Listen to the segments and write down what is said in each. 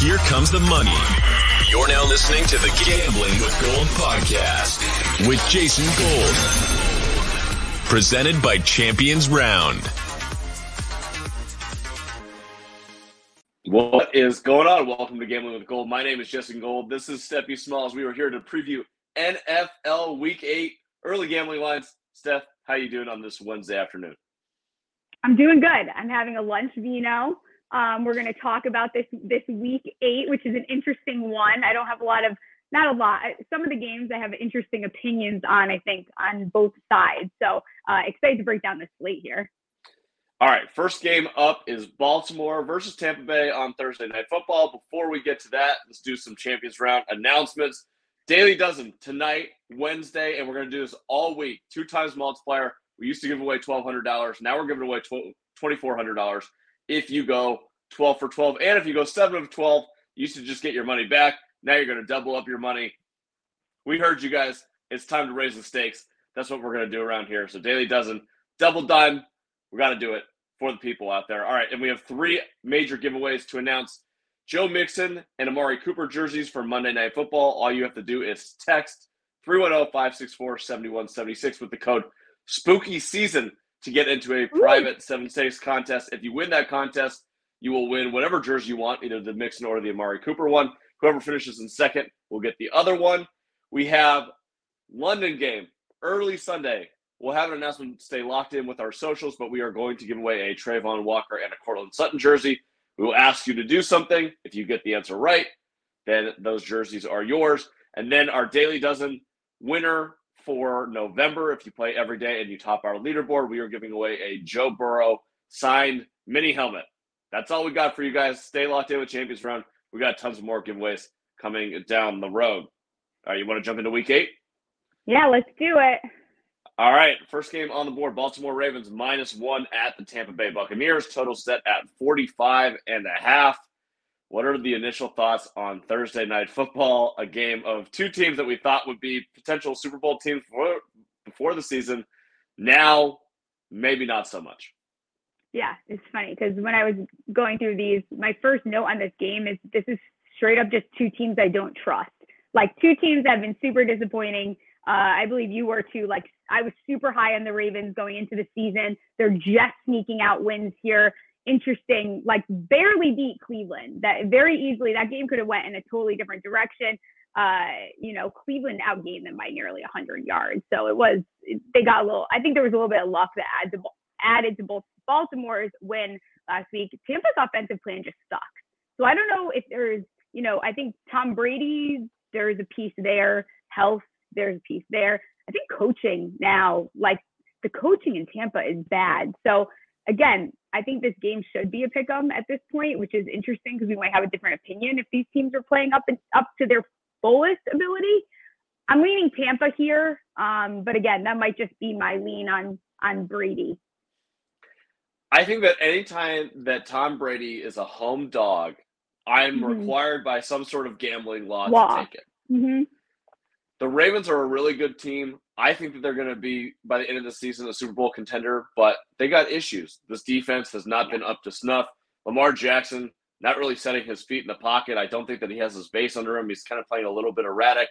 Here comes the money. You're now listening to the Gambling with Gold podcast with Jason Gold. Presented by Champions Round. What is going on? Welcome to Gambling with Gold. My name is Jason Gold. This is Steppy Smalls. We were here to preview NFL Week 8 early gambling lines. Steph, how you doing on this Wednesday afternoon? I'm doing good. I'm having a lunch vino. Um, we're going to talk about this this week eight, which is an interesting one. I don't have a lot of not a lot. Some of the games I have interesting opinions on. I think on both sides. So uh, excited to break down the slate here. All right, first game up is Baltimore versus Tampa Bay on Thursday Night Football. Before we get to that, let's do some Champions Round announcements. Daily Dozen tonight, Wednesday, and we're going to do this all week. Two times multiplier. We used to give away $1,200. Now we're giving away $2,400 if you go 12 for 12. And if you go 7 of 12, you used to just get your money back. Now you're going to double up your money. We heard you guys. It's time to raise the stakes. That's what we're going to do around here. So Daily Dozen, double dime. We got to do it for the people out there. All right. And we have three major giveaways to announce Joe Mixon and Amari Cooper jerseys for Monday Night Football. All you have to do is text 310 564 7176 with the code Spooky Season to get into a private seven stakes contest. If you win that contest, you will win whatever jersey you want, either the Mixon or the Amari Cooper one. Whoever finishes in second will get the other one. We have London game early Sunday. We'll have an announcement. To stay locked in with our socials, but we are going to give away a Travon Walker and a Courtland Sutton jersey. We will ask you to do something. If you get the answer right, then those jerseys are yours. And then our daily dozen winner for November, if you play every day and you top our leaderboard, we are giving away a Joe Burrow signed mini helmet. That's all we got for you guys. Stay locked in with Champions Round. We got tons of more giveaways coming down the road. All right, you want to jump into week eight? Yeah, let's do it. All right, first game on the board Baltimore Ravens minus one at the Tampa Bay Buccaneers. Total set at 45 and a half. What are the initial thoughts on Thursday night football? A game of two teams that we thought would be potential Super Bowl teams before, before the season. Now, maybe not so much. Yeah, it's funny because when I was going through these, my first note on this game is this is straight up just two teams I don't trust. Like two teams that have been super disappointing. Uh, I believe you were too. Like I was super high on the Ravens going into the season. They're just sneaking out wins here. Interesting, like barely beat Cleveland. That very easily that game could have went in a totally different direction. Uh, you know, Cleveland outgained them by nearly 100 yards. So it was they got a little. I think there was a little bit of luck that added to, added to both Baltimore's win last week. Tampa's offensive plan just sucks. So I don't know if there's, you know, I think Tom Brady, there's a piece there. Health, there's a piece there. I think coaching now, like the coaching in Tampa is bad. So again, I think this game should be a pick 'em at this point, which is interesting because we might have a different opinion if these teams are playing up and up to their fullest ability. I'm leaning Tampa here, um, but again, that might just be my lean on on Brady. I think that anytime that Tom Brady is a home dog, I'm mm-hmm. required by some sort of gambling law, law. to take it. Mm-hmm. The Ravens are a really good team. I think that they're going to be by the end of the season a Super Bowl contender, but they got issues. This defense has not been up to snuff. Lamar Jackson not really setting his feet in the pocket. I don't think that he has his base under him. He's kind of playing a little bit erratic.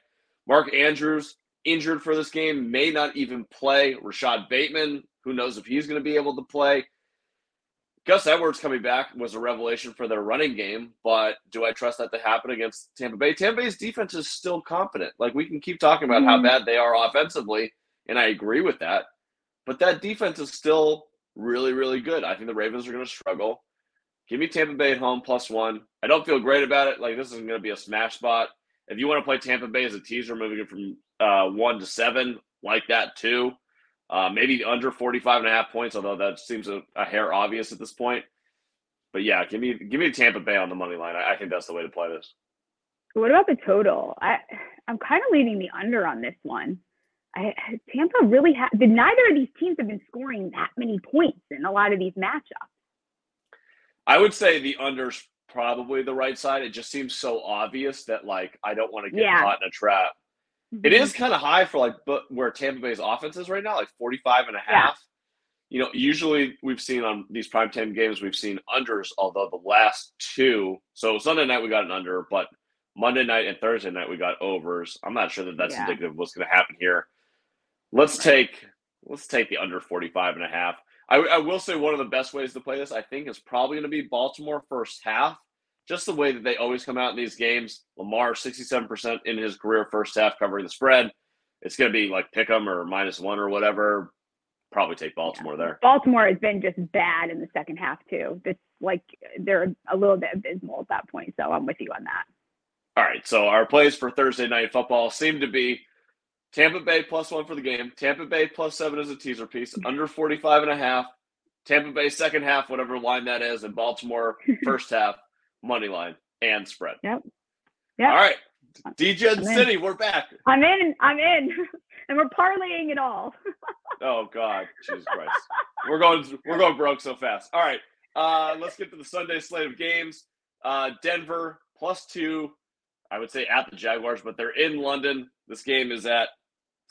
Mark Andrews injured for this game, may not even play. Rashod Bateman, who knows if he's going to be able to play. Gus Edwards coming back was a revelation for their running game, but do I trust that to happen against Tampa Bay? Tampa Bay's defense is still confident. Like we can keep talking about mm-hmm. how bad they are offensively, and I agree with that. But that defense is still really, really good. I think the Ravens are going to struggle. Give me Tampa Bay at home plus one. I don't feel great about it. Like this isn't going to be a smash spot. If you want to play Tampa Bay as a teaser, moving it from uh, one to seven, like that too. Uh, maybe under 45 and a half points, although that seems a, a, hair obvious at this point. But yeah, give me give me Tampa Bay on the money line. I, I think that's the way to play this. What about the total? I I'm kind of leaning the under on this one. I, Tampa really ha- neither of these teams have been scoring that many points in a lot of these matchups. I would say the under's probably the right side. It just seems so obvious that like I don't want to get yeah. caught in a trap. It is mm-hmm. kind of high for like but where Tampa Bay's offense is right now, like 45 and a half. you know, usually we've seen on these primetime games, we've seen unders, although the last two, so Sunday night we got an under, but Monday night and Thursday night we got overs. I'm not sure that that's Yeah. indicative of what's going to happen here. Let's take let's take the under 45 and a half. I, I will say one of the best ways to play this, I think, is probably going to be Baltimore first half. Just the way that they always come out in these games. Lamar 67% in his career first half covering the spread. It's going to be like pick 'em or minus one or whatever. Probably take Baltimore there. Baltimore has been just bad in the second half too. It's like they're a little bit abysmal at that point. So I'm with you on that. All right. So our plays for Thursday night football seem to be Tampa Bay plus one for the game. Tampa Bay plus seven as a teaser piece. Mm-hmm. Under 45 and a half. Tampa Bay second half, whatever line that is, and Baltimore first half, money line and spread. Yep. Yep. All right. DJ I'm. City, we're back. I'm in. I'm in. and we're parlaying it all. Oh God, Jesus Christ. We're going we're going broke so fast. All right. Uh let's get to the Sunday slate of games. Uh Denver plus two. I would say at the Jaguars, but they're in London. This game is at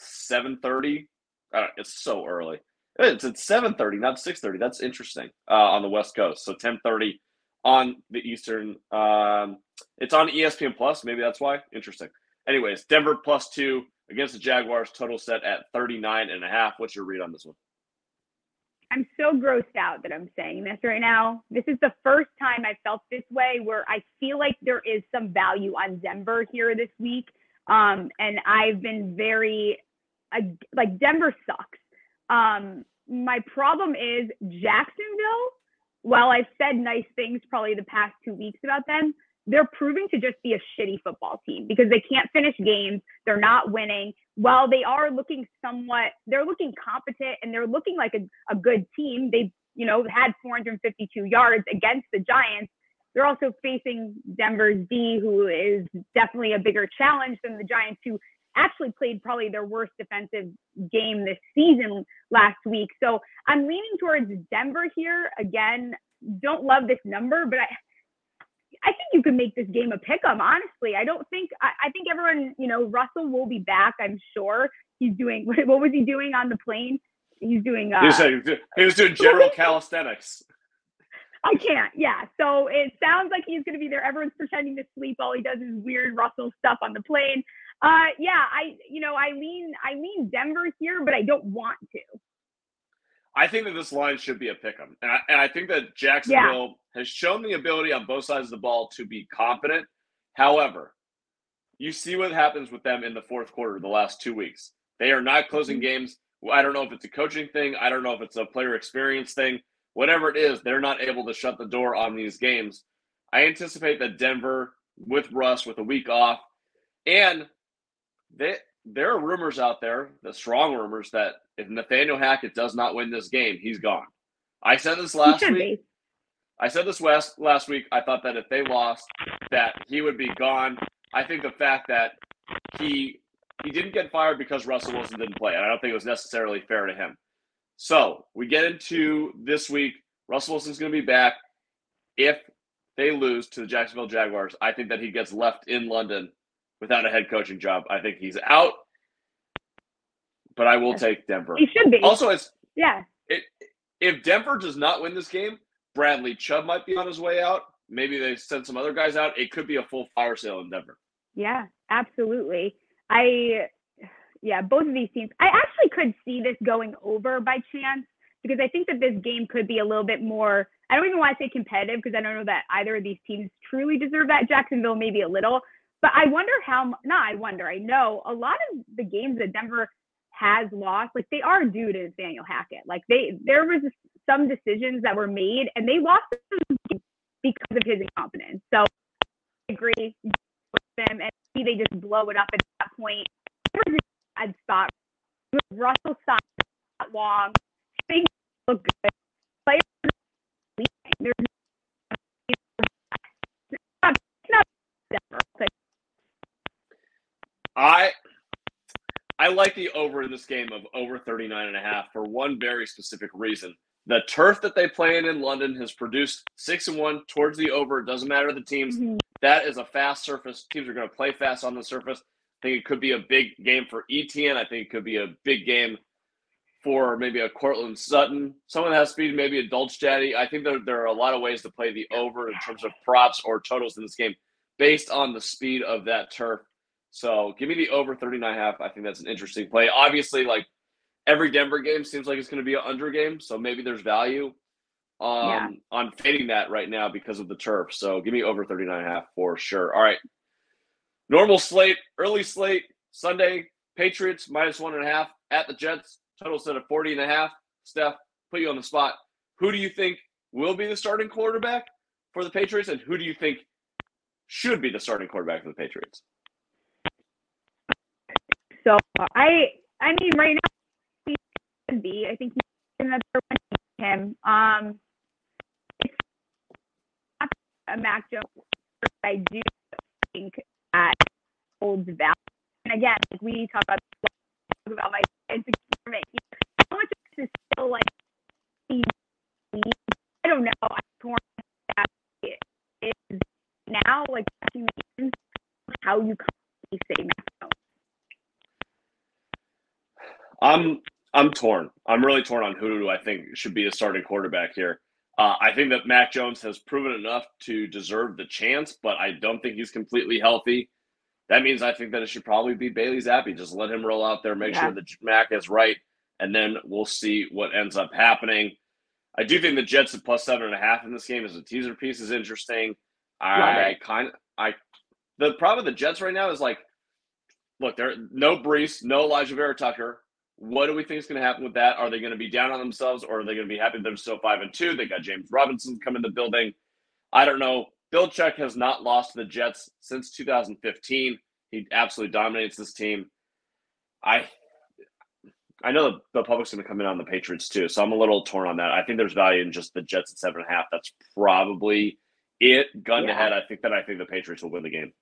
7:30. Uh, it's so early. It's at 7:30, not 6:30. That's interesting. Uh, on the West Coast. So 10:30 on the Eastern. Um, it's on ESPN Plus. Maybe that's why. Interesting. Anyways, Denver plus two against the Jaguars. Total set at 39 and a half. What's your read on this one? I'm so grossed out that I'm saying this right now. This is the first time I felt this way where I feel like there is some value on Denver here this week. Um, and I've been very, like, Denver sucks. Um, my problem is Jacksonville, while I've said nice things probably the past two weeks about them, they're proving to just be a shitty football team because they can't finish games. They're not winning. While they are looking somewhat, they're looking competent and they're looking like a, a good team. They, you know, had 452 yards against the Giants. They're also facing Denver's D, who is definitely a bigger challenge than the Giants, who actually played probably their worst defensive game this season last week. So I'm leaning towards Denver here. Again, don't love this number, but I, I think you can make this game a pick 'em. Honestly, I don't think I, I think everyone, you know, Russell will be back. I'm sure he's doing. What, what was he doing on the plane? He's doing. Uh, He was, saying- he was doing general calisthenics. I can't. Yeah. So it sounds like he's going to be there. Everyone's pretending to sleep All he does is weird Russell stuff on the plane. Uh, yeah. I, you know, I lean, I lean Denver here, but I don't want to. I think that this line should be a pick 'em, and I, and I think that Jacksonville has shown the ability on both sides of the ball to be confident. However, you see what happens with them in the fourth quarter the last two weeks. They are not closing games. I don't know if it's a coaching thing. I don't know if it's a player experience thing. Whatever it is, they're not able to shut the door on these games. I anticipate that Denver, with Russ, with a week off, and they, there are rumors out there, the strong rumors, that if Nathaniel Hackett does not win this game, he's gone. I said this last week. be. I said this last last week. I thought that if they lost, that he would be gone. I think the fact that he he didn't get fired because Russell Wilson didn't play, and I don't think it was necessarily fair to him. So we get into this week. Russell Wilson's going to be back. If they lose to the Jacksonville Jaguars, I think that he gets left in London without a head coaching job. I think he's out. But I will take Denver. He should be. Also, it's yeah. if Denver does not win this game, Bradley Chubb might be on his way out. Maybe they send some other guys out. It could be a full fire sale in Denver. Yeah, absolutely. I, yeah, both of these teams. I actually could see this going over by chance because I think that this game could be a little bit more. I don't even want to say competitive because I don't know that either of these teams truly deserve that. Jacksonville maybe a little, but I wonder how. Not I wonder. I know a lot of the games that Denver has lost, like they are due to Nathaniel Hackett. Like they, there was some decisions that were made and they lost because of his incompetence. So I agree with them and they just blow it up at that point. Bad spot. Russell signed that long. Things look good. Players leaving. There's not, not Denver. I I like the over in this game of over 39 and a half for one very specific reason. The turf that they play in in London has produced 6 and 1 towards the over. It doesn't matter the teams. mhm. That is a fast surface. Teams are going to play fast on the surface. I think it could be a big game for ETN. I think it could be a big game for maybe a Courtland Sutton. Someone that has speed, maybe a Dulce Jaddy. I think there, there are a lot of ways to play the over in terms of props or totals in this game based on the speed of that turf. So give me the over 39 half. I think that's an interesting play. Obviously, like every Denver game seems like it's going to be an under game. So maybe there's value um, yeah. on fading that right now because of the turf. So give me over 39 half for sure. All right. Normal slate, early slate, Sunday, Patriots minus one and a half at the Jets, total set of 40 and a half. Steph, put you on the spot. Who do you think will be the starting quarterback for the Patriots, and who do you think should be the starting quarterback for the Patriots? So I, I mean, right now he can be. I think he's another one. Him. Um, a Mac Jones. I do think that holds value. And again, like we talk about talk about my insecurity. How much of this is still like I don't know. I'm torn that it is now like how you say Mac Jones. I'm I'm torn. I'm really torn on who do I think should be the starting quarterback here. Uh, I think that Mac Jones has proven enough to deserve the chance, but I don't think he's completely healthy. That means I think that it should probably be Bailey Zappe. Just let him roll out there, make yeah. sure that Mac is right, and then we'll see what ends up happening. I do think the Jets at plus seven and a half in this game as a teaser piece is interesting. I kind of I the problem with the Jets right now is like, look, there no Breece, no Alijah Vera Tucker. What do we think is going to happen with that? Are they going to be down on themselves, or are they going to be happy they're still five and two? They got James Robinson coming to the building. I don't know. Belichick has not lost to the Jets since 2015. He absolutely dominates this team. I I know the public's going to come in on the Patriots too, so I'm a little torn on that. I think there's value in just the Jets at seven and a half. That's probably it. Gun yeah. to head, I think that I think the Patriots will win the game.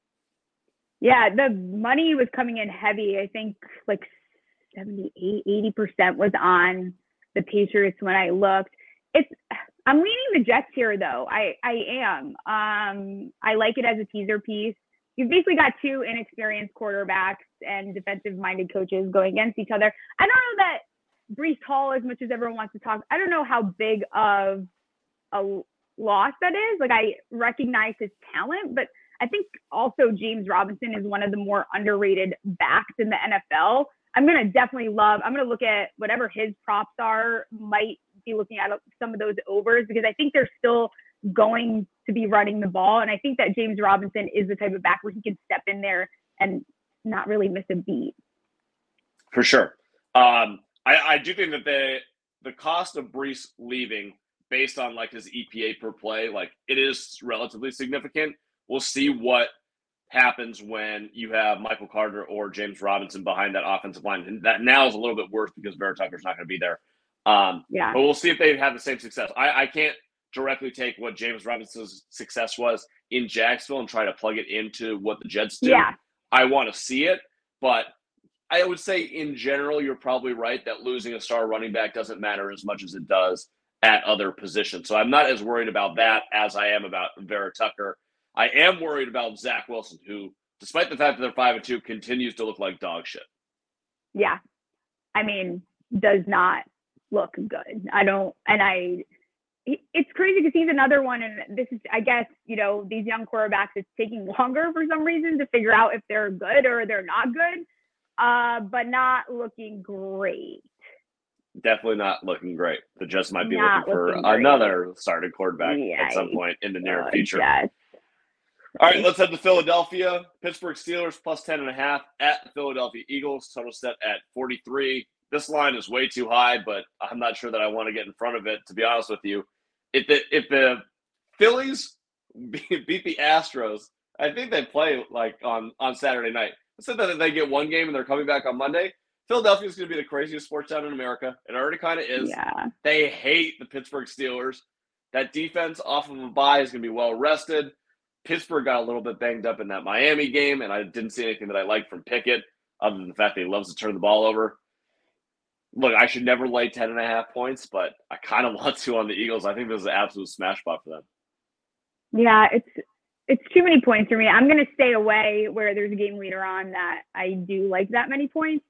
Yeah, the money was coming in heavy. I think like 78, 80% was on the Patriots when I looked. It's I'm leaning the Jets here though. I I am. Um I like it as a teaser piece. You've basically got two inexperienced quarterbacks and defensive minded coaches going against each other. I don't know that Breece Hall, as much as everyone wants to talk, I don't know how big of a loss that is. Like I recognize his talent, but I think also James Robinson is one of the more underrated backs in the NFL. I'm gonna definitely love. I'm gonna look at whatever his props are. Might be looking at some of those overs because I think they're still going to be running the ball, and I think that James Robinson is the type of back where he can step in there and not really miss a beat. For sure, um, I, I do think that the the cost of Breece leaving, based on like his EPA per play, like it is relatively significant. We'll see what happens when you have Michael Carter or James Robinson behind that offensive line. And that now is a little bit worse because Vera Tucker's not going to be there. Um, yeah. But we'll see if they have the same success. I, I can't directly take what James Robinson's success was in Jacksonville and try to plug it into what the Jets do. Yeah. I want to see it, but I would say in general, you're probably right that losing a star running back doesn't matter as much as it does at other positions. So I'm not as worried about that as I am about Vera Tucker I am worried about Zach Wilson, who, despite the fact that they're five and two, continues to look like dog shit. Yeah, I mean, does not look good. I don't, and I. It's crazy because he's another one, and this is, I guess, you know, these young quarterbacks. It's taking longer for some reason to figure out if they're good or they're not good, uh, but not looking great definitely not looking great. The Jets might be not looking for looking another starting quarterback yeah, at some point in the near uh, future. Jets. All right, let's head to Philadelphia. Pittsburgh Steelers plus 10 and a half at the Philadelphia Eagles. Total set at 43. This line is way too high, but I'm not sure that I want to get in front of it, to be honest with you. If the, if the Phillies beat the Astros, I think they play like on, on Saturday night. I said that they get one game and they're coming back on Monday. Philadelphia is going to be the craziest sports town in America. It already kind of is. Yeah. They hate the Pittsburgh Steelers. That defense off of a bye is going to be well rested. Pittsburgh got a little bit banged up in that Miami game, and I didn't see anything that I liked from Pickett other than the fact that he loves to turn the ball over. Look, I should never lay 10 and a half points, but I kind of want to on the Eagles. I think this is an absolute smash spot for them. Yeah, it's it's too many points for me. I'm going to stay away where there's a game leader on that I do like that many points.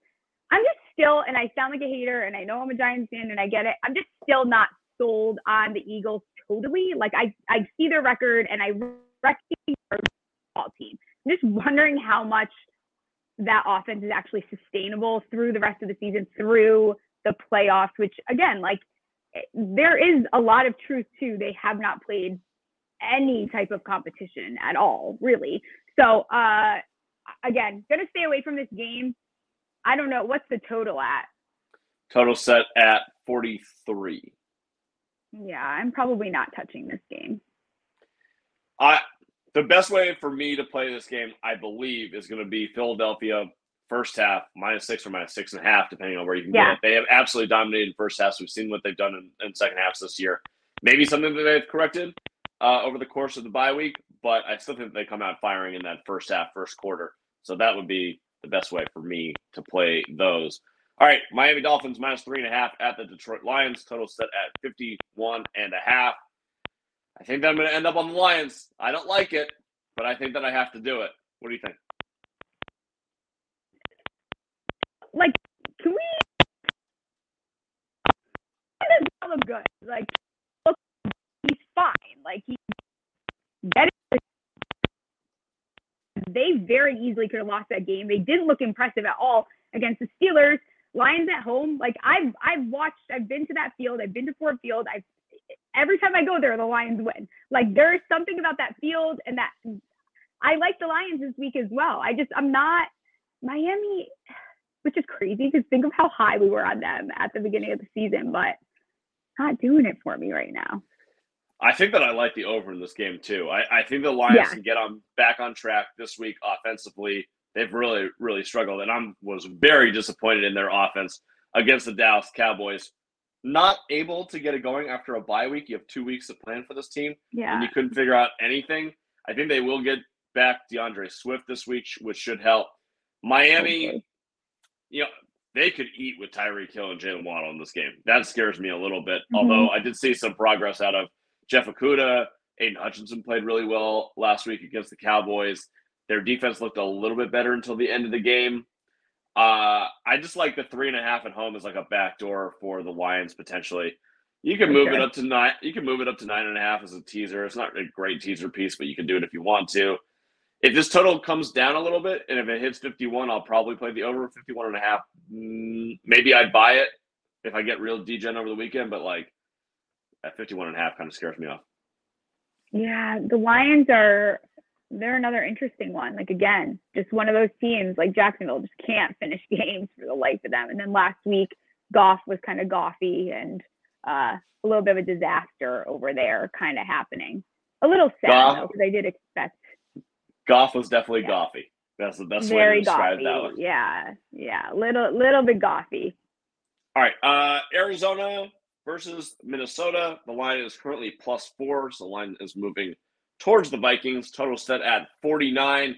I'm just still, and I sound like a hater, and I know I'm a Giants fan, and I get it. I'm just still not sold on the Eagles totally. Like I, I see their record, and I recognize their ball team. I'm just wondering how much that offense is actually sustainable through the rest of the season, through the playoffs. Which again, like there is a lot of truth to they have not played any type of competition at all, really. So uh, again, gonna stay away from this game. I don't know what's the total at. Total set at 43. Yeah, I'm probably not touching this game. I the best way for me to play this game, I believe, is going to be Philadelphia first half minus six or minus six and a half, depending on where you can yeah. get it. They have absolutely dominated first halves. We've seen what they've done in, in second halves this year. Maybe something that they've corrected uh, over the course of the bye week, but I still think they come out firing in that first half, first quarter. So that would be the best way for me to play those. All right, Miami Dolphins minus three and a half at the Detroit Lions. Total set at 51 and a half. I think that I'm going to end up on the Lions. I don't like it, but I think that I have to do it. What do you think? Like, can we? It does look good. Like, look, he's fine. Like, he's getting. They very easily could have lost that game. They didn't look impressive at all against the Steelers. Lions at home, like I've I've watched, I've been to that field, I've been to Ford Field, I've every time I go there, the Lions win. Like there's something about that field and that I like the Lions this week as well. I just I'm not Miami, which is crazy because think of how high we were on them at the beginning of the season, but not doing it for me right now. I think that I like the over in this game too. I, I think the Lions yeah. can get on back on track this week offensively. They've really, really struggled, and I was very disappointed in their offense against the Dallas Cowboys not able to get it going after a bye week. You have two weeks to plan for this team, yeah. and you couldn't figure out anything. I think they will get back D'Andre Swift this week, which should help. Miami, okay. you know, they could eat with Tyreek Hill and Jaylen Waddle in this game. That scares me a little bit. Mm-hmm. Although I did see some progress out of Jeff Okudah. Aidan Hutchinson played really well last week against the Cowboys. Their defense looked a little bit better until the end of the game. Uh, I just like the three and a half at home as like a backdoor for the Lions potentially. You can move it up to nine. You can move it up to nine and a half as a teaser. It's not a great teaser piece, but you can do it if you want to. If this total comes down a little bit, and if it hits 51, I'll probably play the over 51 and a half. Mm, maybe I'd buy it if I get real degen over the weekend, but like at 51 and a half kind of scares me off. Yeah, the Lions are they're another interesting one. Like again, just one of those teams like Jacksonville just can't finish games for the life of them. And then last week, Goff was kind of goffy and uh, a little bit of a disaster over there, kind of happening. A little sad Goff, though, because I did expect. Goff was definitely yeah. goffy. That's the best Very way to describe goffy. that one. Yeah, yeah, little little bit goffy. All right, uh, Arizona versus Minnesota. The line is currently plus four, so the line is moving towards the Vikings. Total set at 49.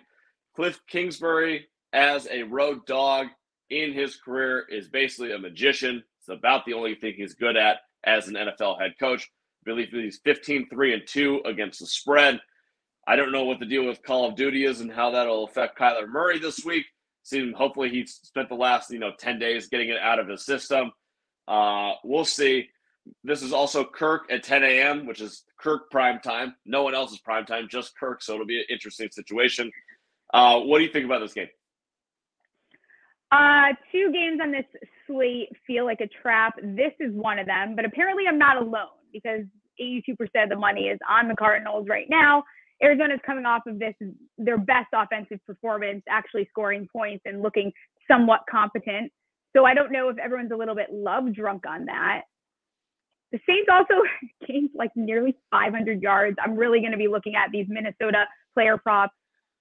Cliff Kingsbury, as a road dog in his career, is basically a magician. It's about the only thing he's good at as an NFL head coach. I believe he's 15 3 and 2 against the spread. I don't know what the deal with Call of Duty is and how that'll affect Kyler Murray this week. See, hopefully he spent the last you know 10 days getting it out of his system. Uh, we'll see. This is also Kirk at 10 a.m., which is Kirk prime time. No one else is prime time, just Kirk. So it'll be an interesting situation. Uh, what do you think about this game? Uh, two games on this slate feel like a trap. This is one of them, but apparently I'm not alone because 82% of the money is on the Cardinals right now. Arizona's coming off of this their best offensive performance, actually scoring points and looking somewhat competent. So I don't know if everyone's a little bit love drunk on that. The Saints also gained like nearly 500 yards. I'm really going to be looking at these Minnesota player props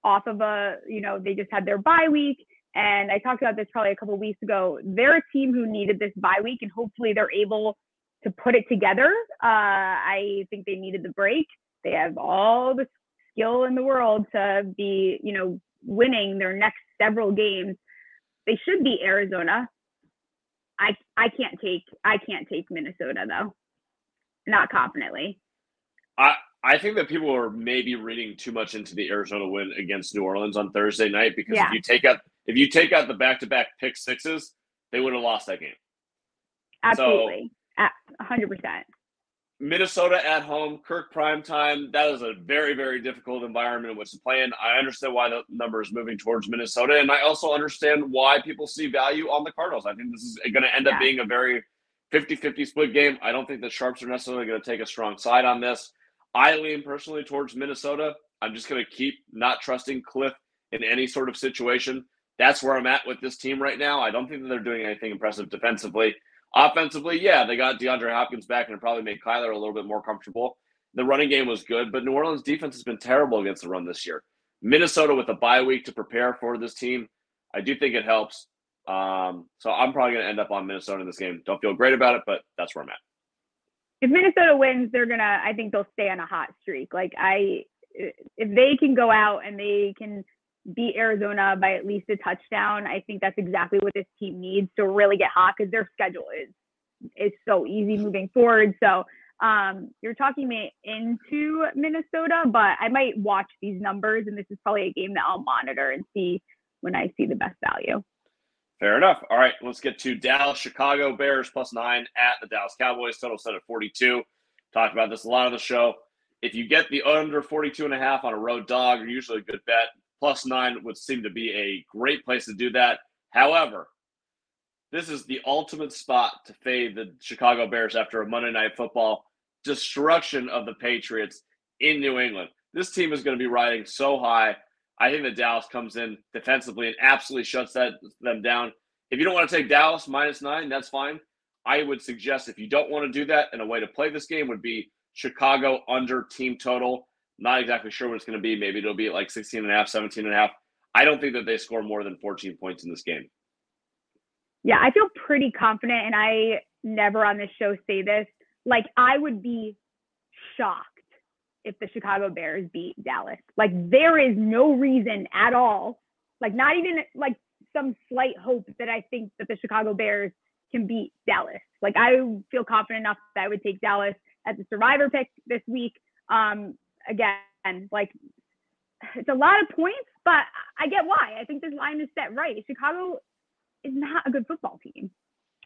off of a, you know, they just had their bye week. And I talked about this probably a couple weeks ago. They're a team who needed this bye week, and hopefully they're able to put it together. Uh, I think they needed the break. They have all the skill in the world to be, you know, winning their next several games. They should be Arizona. I I can't take I can't take Minnesota though not confidently. I I think that people are maybe reading too much into the Arizona win against New Orleans on Thursday night because yeah. if you take out if you take out the back to back pick sixes, they would have lost that game. Absolutely. So, 100%. Minnesota at home, Kirk prime time. That is a very, very difficult environment in which to play in. I understand why the number is moving towards Minnesota, and I also understand why people see value on the Cardinals. I think this is going to end up being a very 50 50 split game. I don't think the Sharps are necessarily going to take a strong side on this. I lean personally towards Minnesota. I'm just going to keep not trusting Cliff in any sort of situation. That's where I'm at with this team right now. I don't think that they're doing anything impressive defensively. Offensively, yeah, they got DeAndre Hopkins back and probably made Kyler a little bit more comfortable. The running game was good, but New Orleans defense has been terrible against the run this year. Minnesota with a bye week to prepare for this team, I do think it helps. Um, so I'm probably going to end up on Minnesota in this game. Don't feel great about it, but that's where I'm at. If Minnesota wins, they're gonna. I think they'll stay on a hot streak. Like I, if they can go out and they can beat Arizona by at least a touchdown, I think that's exactly what this team needs to really get hot because their schedule is is so easy moving forward. So um, you're talking me into Minnesota, but I might watch these numbers, and this is probably a game that I'll monitor and see when I see the best value. Fair enough. All right, let's get to Dallas, Chicago Bears plus nine at the Dallas Cowboys. Total set at 42. Talked about this a lot of the show. If you get the under 42 and a half on a road dog, you're usually a good bet plus nine would seem to be a great place to do that. However, this is the ultimate spot to fade the Chicago Bears after a Monday Night Football destruction of the Patriots in New England. This team is going to be riding so high. I think that Dallas comes in defensively and absolutely shuts that them down. If you don't want to take Dallas minus nine, that's fine. I would suggest if you don't want to do that, and a way to play this game would be Chicago under team total not exactly sure what it's going to be. Maybe it'll be like 16 and a half, 17 and a half. I don't think that they score more than 14 points in this game. Yeah, I feel pretty confident, and I never on this show say this. Like, I would be shocked if the Chicago Bears beat Dallas. Like, there is no reason at all, like, not even like some slight hope that I think that the Chicago Bears can beat Dallas. Like, I feel confident enough that I would take Dallas as a survivor pick this week. Um, again, like it's a lot of points, but I get why. I think this line is set right. Chicago is not a good football team.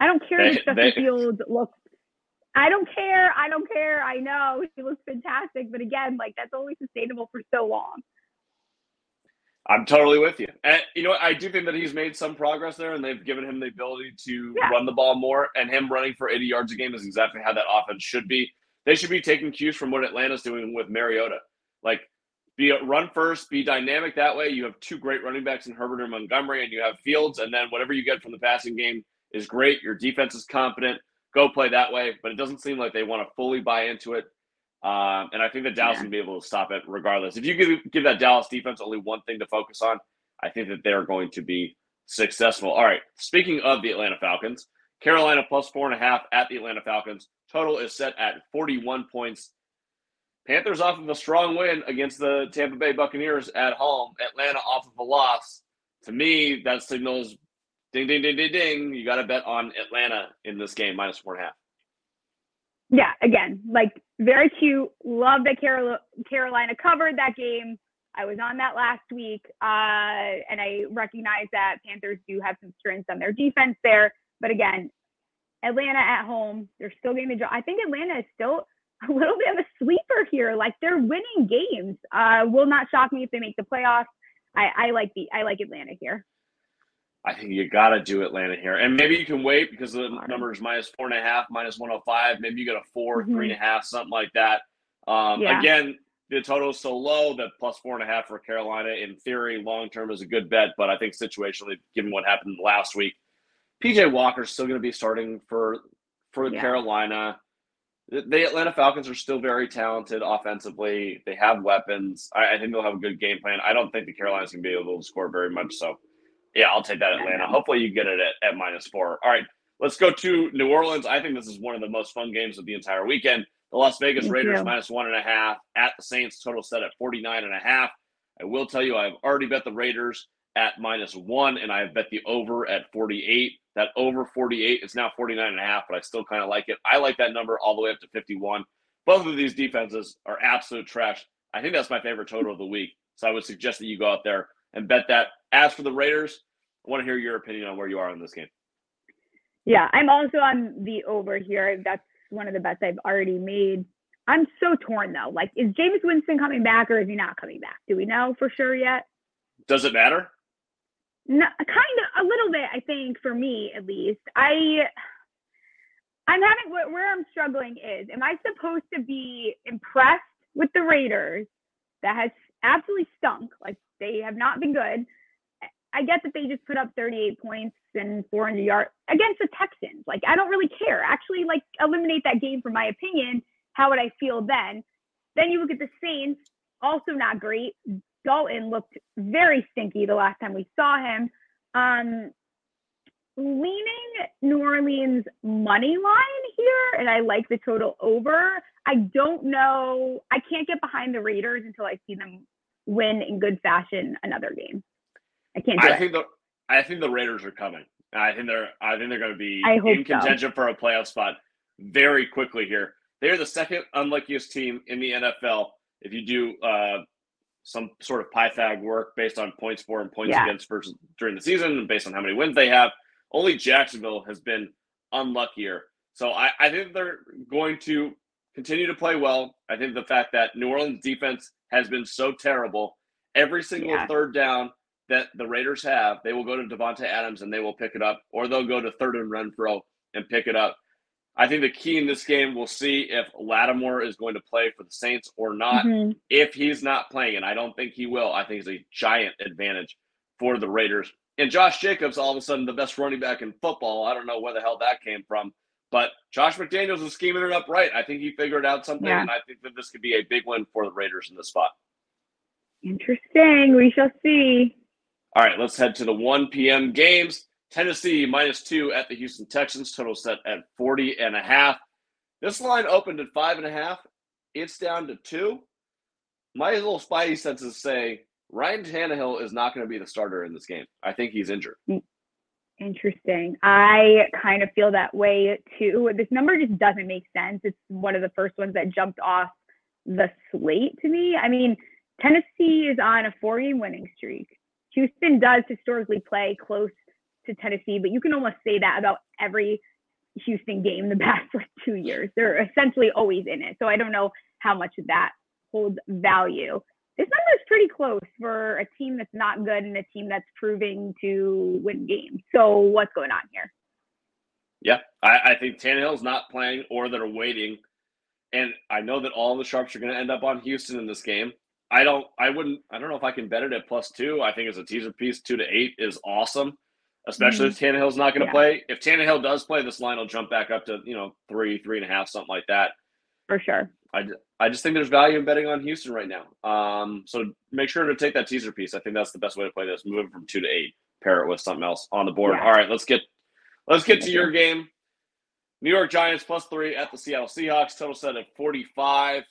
I don't care if Justin Fields looks. I don't care. I don't care. I know he looks fantastic, but again, like that's only sustainable for so long. I'm totally with you. And you know? I do think that he's made some progress there, and they've given him the ability to yeah. run the ball more. And him running for 80 yards a game is exactly how that offense should be. They should be taking cues from what Atlanta's doing with Mariota. Like, be a run first, be dynamic that way. You have two great running backs in Herbert and Montgomery, and you have Fields, and then whatever you get from the passing game is great. Your defense is competent. Go play that way. But it doesn't seem like they want to fully buy into it. Um, and I think that Dallas yeah. can be able to stop it regardless. If you give, give that Dallas defense only one thing to focus on, I think that they're going to be successful. All right. Speaking of the Atlanta Falcons, Carolina plus four and a half at the Atlanta Falcons. Total is set at 41 points. Panthers off of a strong win against the Tampa Bay Buccaneers at home. Atlanta off of a loss. To me, that signals ding, ding, ding, ding, ding. You got to bet on Atlanta in this game, minus four and a half. Yeah, again, like very cute. Love that Carolina covered that game. I was on that last week, uh, and I recognize that Panthers do have some strengths on their defense there. But again, Atlanta at home, they're still getting the job. I think Atlanta is still a little bit of a sleeper here. Like they're winning games. Uh, will not shock me if they make the playoffs. I, I like the I like Atlanta here. I think you got to do Atlanta here, and maybe you can wait because the number is minus four and a half, minus one hundred oh five. Maybe you get a 4 mm-hmm. three and a half, something like that. Um, yeah. Again, the total is so low that plus four and a half for Carolina, in theory, long term is a good bet. But I think situationally, given what happened last week, PJ Walker's still going to be starting for for yeah. Carolina. The Atlanta Falcons are still very talented offensively. They have weapons. I, I think they'll have a good game plan. I don't think the Carolinas can be able to score very much. So, yeah, I'll take that Atlanta. Hopefully, you get it at, at minus four. All right, let's go to New Orleans. I think this is one of the most fun games of the entire weekend. The Las Vegas Thank Raiders you. minus one and a half at the Saints, total set at 49 and a half. I will tell you, I've already bet the Raiders at minus one, and I have bet the over at 48. That over 48 is now 49 and a half, but I still kind of like it. I like that number all the way up to 51. Both of these defenses are absolute trash. I think that's my favorite total of the week. So I would suggest that you go out there and bet that. As for the Raiders, I want to hear your opinion on where you are in this game. Yeah, I'm also on the over here. That's one of the bets I've already made. I'm so torn though. Like, is Jameis Winston coming back or is he not coming back? Do we know for sure yet? Does it matter? No, kind of a little bit. I think for me at least. I I'm having where, where I'm struggling is: Am I supposed to be impressed with the Raiders that has absolutely stunk? Like they have not been good. I get that they just put up 38 points and 400 yards against the Texans. Like I don't really care. Actually, like eliminate that game from my opinion. How would I feel then? Then you look at the Saints, also not great. Dalton looked very stinky the last time we saw him. Um, leaning New Orleans money line here, and I like the total over. I don't know. I can't get behind the Raiders until I see them win in good fashion another game. I can't. I it. think the I think the Raiders are coming. I think they're I think they're going to be in contention so. for a playoff spot very quickly here. They're the second unluckiest team in the NFL. If you do uh, some sort of Pythag work based on points for and points yeah. against versus during the season, and based on how many wins they have, only Jacksonville has been unluckier. So I, I think they're going to continue to play well. I think the fact that New Orleans defense has been so terrible, every single yeah. third down that the Raiders have, they will go to Davante Adams and they will pick it up, or they'll go to third and run Renfrow and pick it up. I think the key in this game, we'll see if Lattimore is going to play for the Saints or not. Mm-hmm. If he's not playing, and I don't think he will, I think it's a giant advantage for the Raiders. And Josh Jacobs, all of a sudden, the best running back in football. I don't know where the hell that came from. But Josh McDaniels is scheming it up right. I think he figured out something, yeah. and I think that this could be a big win for the Raiders in this spot. Interesting. We shall see. All right, let's head to the 1 p.m. games. Tennessee minus two at the Houston Texans, total set at 40 and a half. This line opened at five and a half. It's down to two. My little spidey senses say Ryan Tannehill is not going to be the starter in this game. I think he's injured. Mm. Interesting. I kind of feel that way too. This number just doesn't make sense. It's one of the first ones that jumped off the slate to me. I mean, Tennessee is on a four game winning streak. Houston does historically play close to Tennessee, but you can almost say that about every Houston game the past like two years. They're essentially always in it. So I don't know how much of that holds value. This number is pretty close for a team that's not good and a team that's proving to win games. So what's going on here? Yeah, I, I think Tannehill's not playing or they're waiting. And I know that all the sharps are going to end up on Houston in this game. I don't, I wouldn't, I don't know if I can bet it at plus two. I think as a teaser piece, two to eight is awesome especially mm-hmm. if Tannehill's not going to yeah. play. If Tannehill does play, this line will jump back up to you know three, three and a half, something like that. For sure. I, I just think there's value in betting on Houston right now. Um, so make sure to take that teaser piece. I think that's the best way to play this. Move it from two to eight, pair it with something else on the board. Yeah. All right, let's get let's get to your game. New York Giants plus three at the Seattle Seahawks. Total set at 45.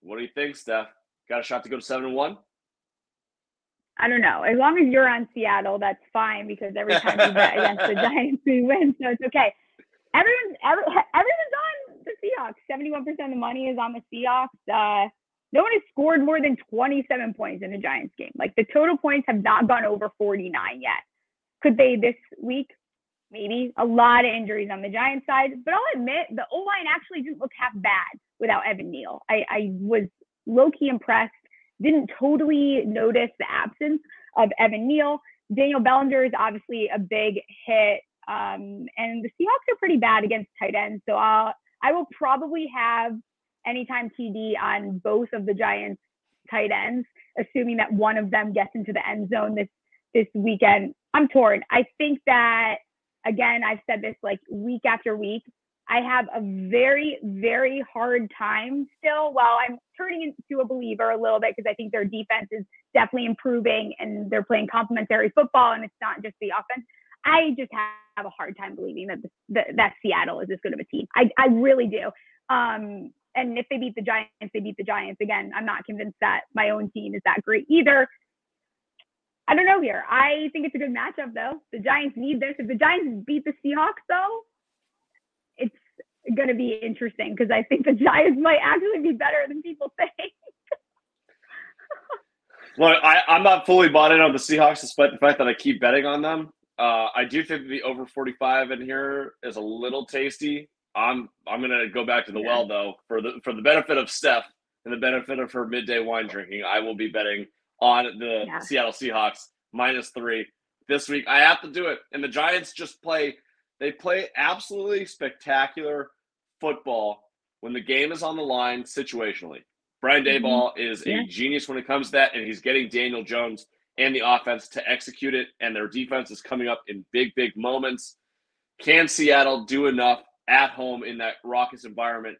What do you think, Steph? Got a shot to go to seven and one? I don't know. As long as you're on Seattle, that's fine because every time we bet against the Giants, we win, so it's okay. Everyone's every, everyone's on Seahawks. Seventy-one percent of the money is on the Seahawks. Uh, no one has scored more than twenty-seven points in a Giants game. Like the total points have not gone over forty-nine yet. Could they this week? Maybe a lot of injuries on the Giants side, but I'll admit the O line actually didn't look half bad without Evan Neal. I, I was low key impressed didn't totally notice the absence of Evan Neal. Daniel Bellinger is obviously a big hit. Um, and the Seahawks are pretty bad against tight ends. So I'll, I will probably have anytime TD on both of the Giants tight ends, assuming that one of them gets into the end zone this this weekend. I'm torn. I think that again, I've said this like week after week. I have a very, very hard time still. While I'm turning into a believer a little bit because I think their defense is definitely improving and they're playing complementary football and it's not just the offense. I just have a hard time believing that the, that Seattle is this good of a team. I, I really do. Um, and if they beat the Giants, they beat the Giants. Again, I'm not convinced that my own team is that great either. I don't know here. I think it's a good matchup though. The Giants need this. If the Giants beat the Seahawks though, it's going to be interesting because I think the Giants might actually be better than people think. well, I, I'm not fully bought in on the Seahawks despite the fact that I keep betting on them. Uh, I do think the over 45 in here is a little tasty. I'm I'm gonna go back to the yeah. well though for the for the benefit of Steph and the benefit of her midday wine drinking. I will be betting on the yeah. Seattle Seahawks minus three this week. I have to do it, and the Giants just play. They play absolutely spectacular football when the game is on the line situationally. Brian mm-hmm. Mm-hmm. is yeah. a genius when it comes to that, and he's getting Daniel Jones and the offense to execute it. And their defense is coming up in big, big moments. Can Seattle do enough at home in that raucous environment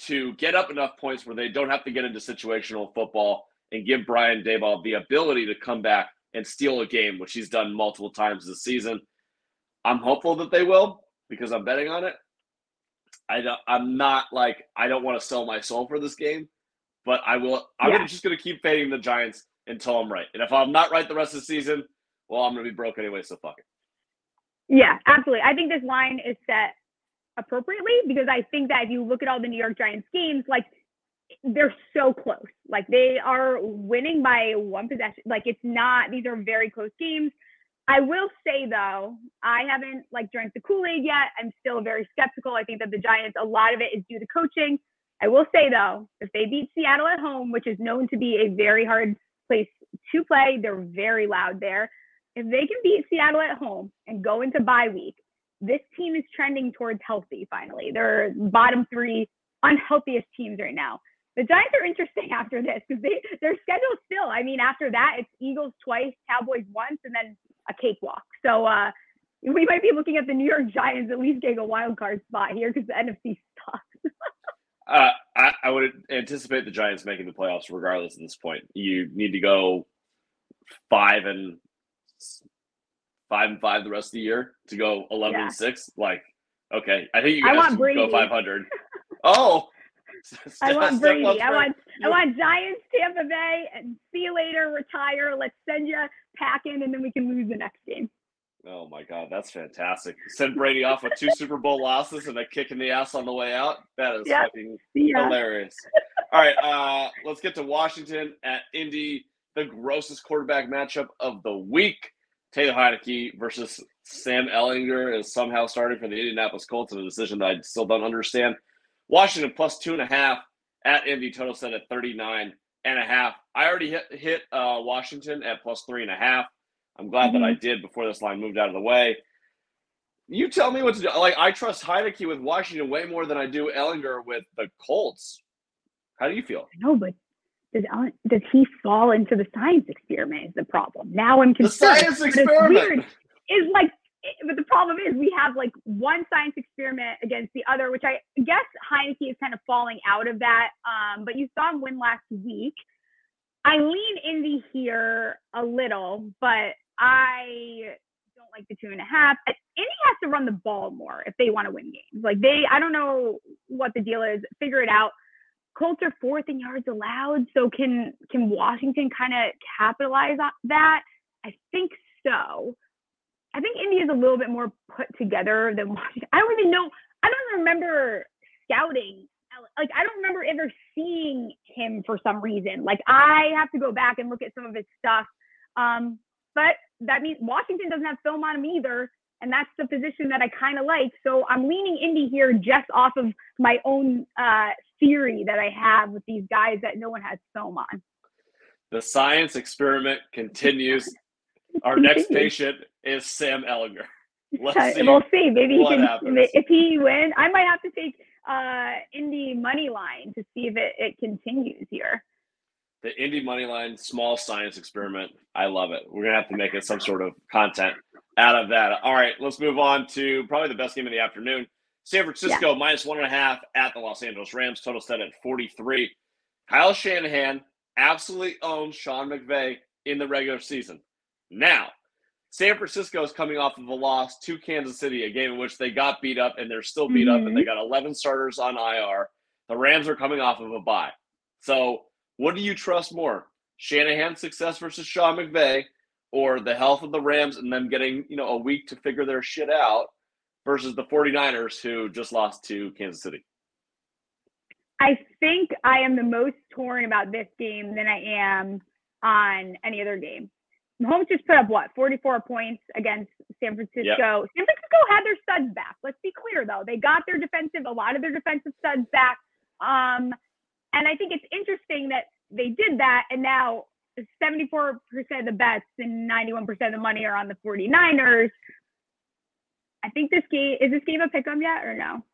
to get up enough points where they don't have to get into situational football and give Brian Daboll the ability to come back and steal a game, which he's done multiple times this season? I'm hopeful that they will because I'm betting on it. I don't, I'm not like I don't want to sell my soul for this game, but I will. I'm yeah. just going to keep fading the Giants until I'm right. And if I'm not right the rest of the season, well, I'm going to be broke anyway. So fuck it. Yeah, absolutely. I think this line is set appropriately because I think that if you look at all the New York Giants games, like they're so close. Like they are winning by one possession. Like it's not, these are very close games. I will say though, I haven't like drank the Kool-Aid yet. I'm still very skeptical. I think that the Giants, a lot of it is due to coaching. I will say though, if they beat Seattle at home, which is known to be a very hard place to play, they're very loud there. If they can beat Seattle at home and go into bye week, this team is trending towards healthy finally. They're bottom three unhealthiest teams right now. The Giants are interesting after this because they their schedule still. I mean, after that, it's Eagles twice, Cowboys once, and then a cakewalk. So uh, we might be looking at the New York Giants at least getting a wild card spot here because the NFC sucks. uh, I, I would anticipate the Giants making the playoffs regardless at this point. You need to go five and five and five the rest of the year to go eleven yeah. and six. Like, okay, I think you guys go five hundred. oh. I want Brady. I want I want Giants, Tampa Bay, and see you later. Retire. Let's send you packing, and then we can lose the next game. Oh my God, that's fantastic! Send Brady off with two Super Bowl losses and a kick in the ass on the way out. That is yep. fucking yeah. hilarious. All right, uh, let's get to Washington at Indy, the grossest quarterback matchup of the week. Taylor Heinicke versus Sam Ehlinger is somehow starting for the Indianapolis Colts in a decision that I still don't understand. Washington plus two and a half at Indy, total set at 39 and a half. I already hit, hit uh, Washington at plus three and a half. I'm glad mm-hmm. that I mm-hmm. did before this line moved out of the way. You tell me what to do. Like I trust Heinicke with Washington way more than I do Ehlinger with the Colts. How do you feel? No, but does does he fall into the science experiment? Is the problem? Now I'm concerned. The science experiment is like, but the problem is we have like one science experiment against the other, which I guess Heinicke is kind of falling out of that. Um, but you saw him win last week. I lean Indy here a little, but I don't like the two and a half. Indy has to run the ball more if they want to win games. Like they, I don't know what the deal is. Figure it out. Colts are fourth in yards allowed, so can can Washington kind of capitalize on that? I think so. I think Indy is a little bit more put together than Washington. I don't even know. I don't remember scouting. Like I don't remember ever seeing him for some reason. Like I have to go back and look at some of his stuff. Um, but that means Washington doesn't have film on him either. And that's the position that I kind of like. So I'm leaning Indy here just off of my own uh, theory that I have with these guys that no one has film on. The science experiment continues. Our next patient is Sam Ehlinger. Let's see we'll see. Maybe he can, happens. if he wins, I might have to take uh, Indy money line to see if it, it continues here. The Indy money line, small science experiment. I love it. We're gonna have to make it some sort of content out of that. All right, let's move on to probably the best game of the afternoon. San Francisco yeah. minus one and a half at the Los Angeles Rams. Total set at 43. Kyle Shanahan absolutely owns Sean McVay in the regular season. Now, San Francisco is coming off of a loss to Kansas City, a game in which they got beat up and they're still beat mm-hmm. up and they mm-hmm. got 11 starters on IR. The Rams are coming off of a bye. So, what do you trust more? Shanahan's success versus Sean McVay or the health of the Rams and them getting, you know, a week to figure their shit out versus the 49ers who just lost to Kansas City? I think I am the most torn about this game than I am on any other game Mahomes just put up what 44 points against San Francisco. Yep. San Francisco had their studs back. Let's be clear though, they got their defensive, a lot of their defensive studs back. Um, and I think it's interesting that they did that, and now 74% of the bets and 91% of the money are on the 49ers. I think this game is this game a pick 'em yet or no?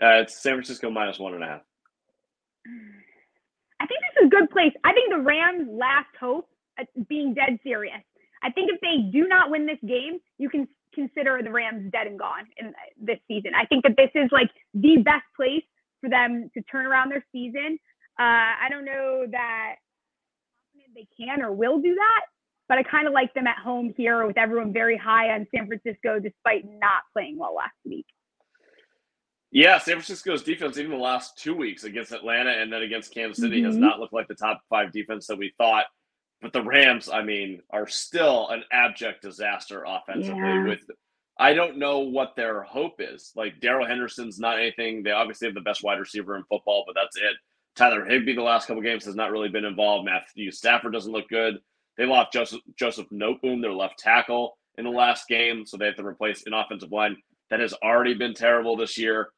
Uh, it's San Francisco minus one and a half. I think this is a good place. I think the Rams' last hope being dead serious. I think if they do not win this game, you can consider the Rams dead and gone in this season. I think that this is like the best place for them to turn around their season. Uh, I don't know that they can or will do that, but I kind of like them at home here with everyone very high on San Francisco despite not playing well last week. Yeah, San Francisco's defense, even the last two weeks against Atlanta and then against Kansas City, mm-hmm. has not looked like the top five defense that we thought. But the Rams, I mean, are still an abject disaster offensively. Yeah. With I don't know what their hope is. Like Darrell Henderson's not anything. They obviously have the best wide receiver in football, but that's it. Tyler Higbee the last couple games has not really been involved. Matthew Stafford doesn't look good. They lost Joseph Joseph Noteboom, their left tackle, in the last game, so they have to replace an offensive line that has already been terrible this year.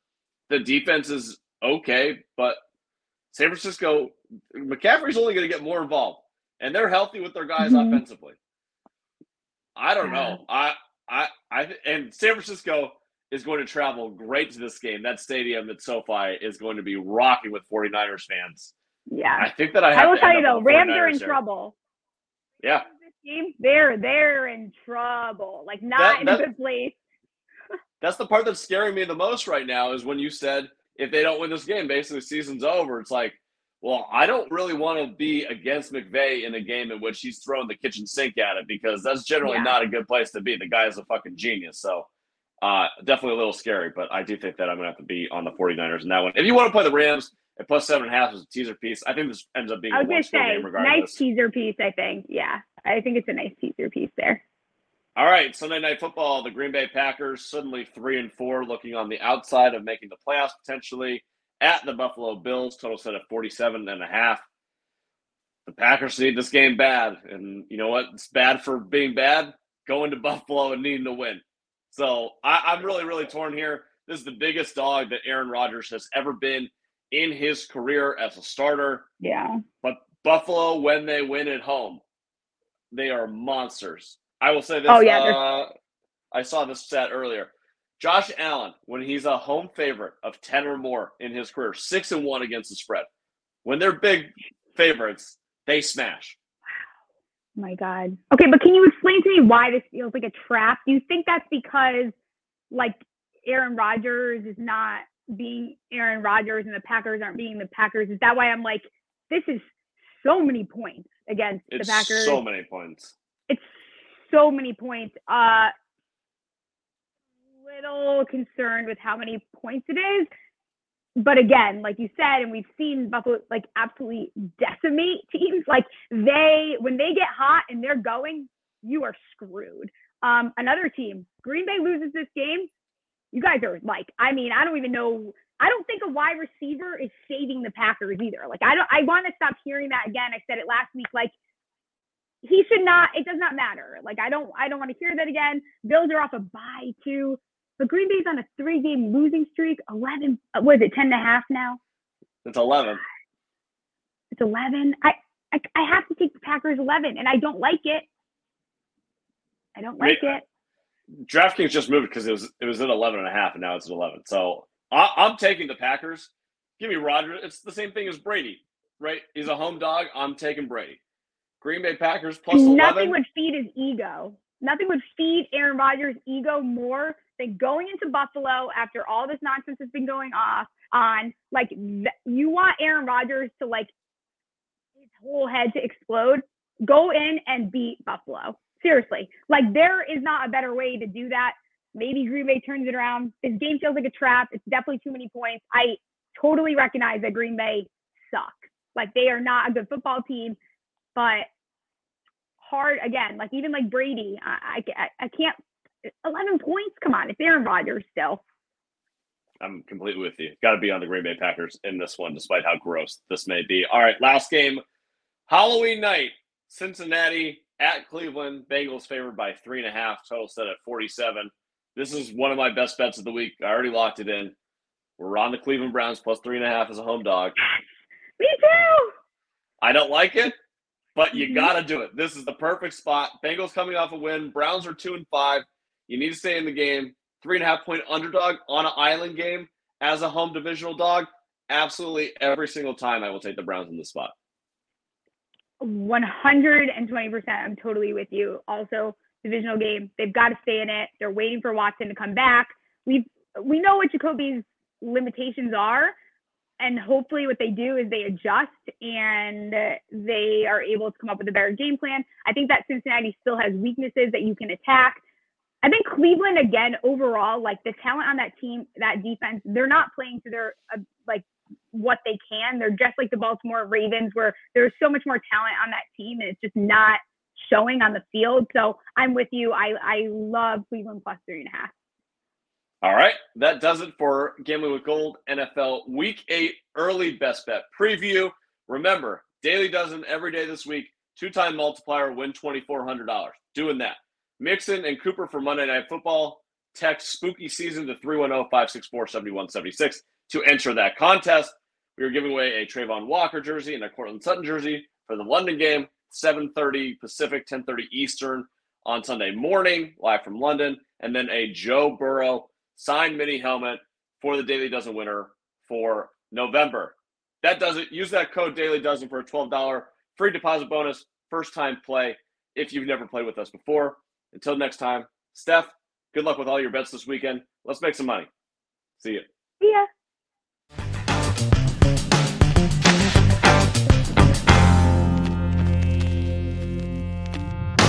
The defense is okay, but San Francisco, McCaffrey's only going to get more involved and they're healthy with their guys mm-hmm. offensively. I don't know. I I I and San Francisco is going to travel great to this game. That stadium at SoFi is going to be rocking with 49ers fans. Yeah. I think that I have I will tell you though, Rams are in trouble. Yeah. This game, they're they're in trouble. Like not that, in that, a good place. that's the part that's scaring me the most right now is when you said if they don't win this game, basically season's over. It's like well, I don't really want to be against McVay in a game in which he's throwing the kitchen sink at it because that's generally yeah. not a good place to be. The guy is a fucking genius. So uh, definitely a little scary, but I do think that I'm going to have to be on the 49ers in that one. If you want to play the Rams at plus seven and a half as a teaser piece, I think this ends up being I was to say, nice teaser piece, I think. Yeah, I think it's a nice teaser piece there. All right, Sunday night football. The Green Bay Packers suddenly three and four, looking on the outside of making the playoffs potentially at the Buffalo Bills. Total set at 47 and a half. The Packers need this game bad. And you know what? It's bad for being bad, going to Buffalo and needing to win. So I, I'm really, really torn here. This is the biggest dog that Aaron Rodgers has ever been in his career as a starter. Yeah. But Buffalo, when they win at home, they are monsters. I will say this. Oh, yeah. Uh, I saw this stat earlier. Josh Allen, when he's a home favorite of 10 or more in his career, six and one against the spread. When they're big favorites, they smash. My God. Okay, but can you explain to me why this feels like a trap? Do you think that's because like Aaron Rodgers is not being Aaron Rodgers and the Packers aren't being the Packers? Is that why I'm like, this is so many points against it's the Packers? So many points. It's so many points. Uh little concerned with how many points it is. But again, like you said, and we've seen Buffalo like absolutely decimate teams. Like they, when they get hot and they're going, you are screwed. Um, another team, Green Bay loses this game. You guys are like, I mean, I don't even know. I don't think a wide receiver is saving the Packers either. Like, I don't. I want to stop hearing that again. I said it last week. Like, he should not. It does not matter. Like, I don't. I don't want to hear that again. Bills are off a bye too. But Green Bay's on a three game losing streak. 11, uh, what is it, 10 and a half now? It's 11. It's 11. I, I, I have to take the Packers 11, and I don't like it. I don't like mean, it. DraftKings just moved because it was it was at 11 and a half, and now it's at 11. So I, I'm taking the Packers. Give me Roger. It's the same thing as Brady, right? He's a home dog. I'm taking Brady. Green Bay Packers plus 11. Nothing would feed his ego. Nothing would feed Aaron Rodgers' ego more than going into Buffalo after all this nonsense has been going off on. Like, th- you want Aaron Rodgers to like his whole head to explode. Go in and beat Buffalo. Seriously, like there is not a better way to do that. Maybe Green Bay turns it around. This game feels like a trap. It's definitely too many points. I totally recognize that Green Bay sucks. Like they are not a good football team, but hard again. Like even like Brady, I I, I can't. Eleven points. Come on, it's Aaron Rodgers still. I'm completely with you. Got to be on the Green Bay Packers in this one, despite how gross this may be. All right, last game, Halloween night, Cincinnati at Cleveland. Bengals favored by three and a half. Total set at 47. This is one of my best bets of the week. I already locked it in. We're on the Cleveland Browns plus three and a half as a home dog. Me too. I don't like it, but you Mhm. got to do it. This is the perfect spot. Bengals coming off a win. Browns are two and five. You need to stay in the game. Three and a half point underdog on an island game as a home divisional dog. Absolutely every single time I will take the Browns in this spot. 120%. I'm totally with you. Also, divisional game. They've got to stay in it. They're waiting for Watson to come back. We we know what Jacoby's limitations are, and hopefully, what they do is they adjust and they are able to come up with a better game plan. I think that Cincinnati still has weaknesses that you can attack. I think Cleveland again overall, like the talent on that team, that defense, they're not playing to their uh, like what they can. They're just like the Baltimore Ravens, where there's so much more talent on that team, and it's just not showing on the field. So I'm with you. I I love Cleveland plus three and a half. All right, that does it for Gambling with Gold NFL Week 8 early best bet preview. Remember, Daily Dozen every day this week, two time multiplier, win $2,400. Doing that. Mixon and Cooper for Monday Night Football. Text spooky season to 310 564 7176 to enter that contest. We are giving away a Travon Walker jersey and a Courtland Sutton jersey for the London game, 7:30 Pacific, 10:30 Eastern on Sunday morning, live from London, and then a Joe Burrow signed mini helmet for the Daily Dozen winner for November. That does it. Use that code Daily Dozen for a $12 free deposit bonus, first time play if you've never played with us before. Until next time, Steph, good luck with all your bets this weekend. Let's make some money. See you. See ya.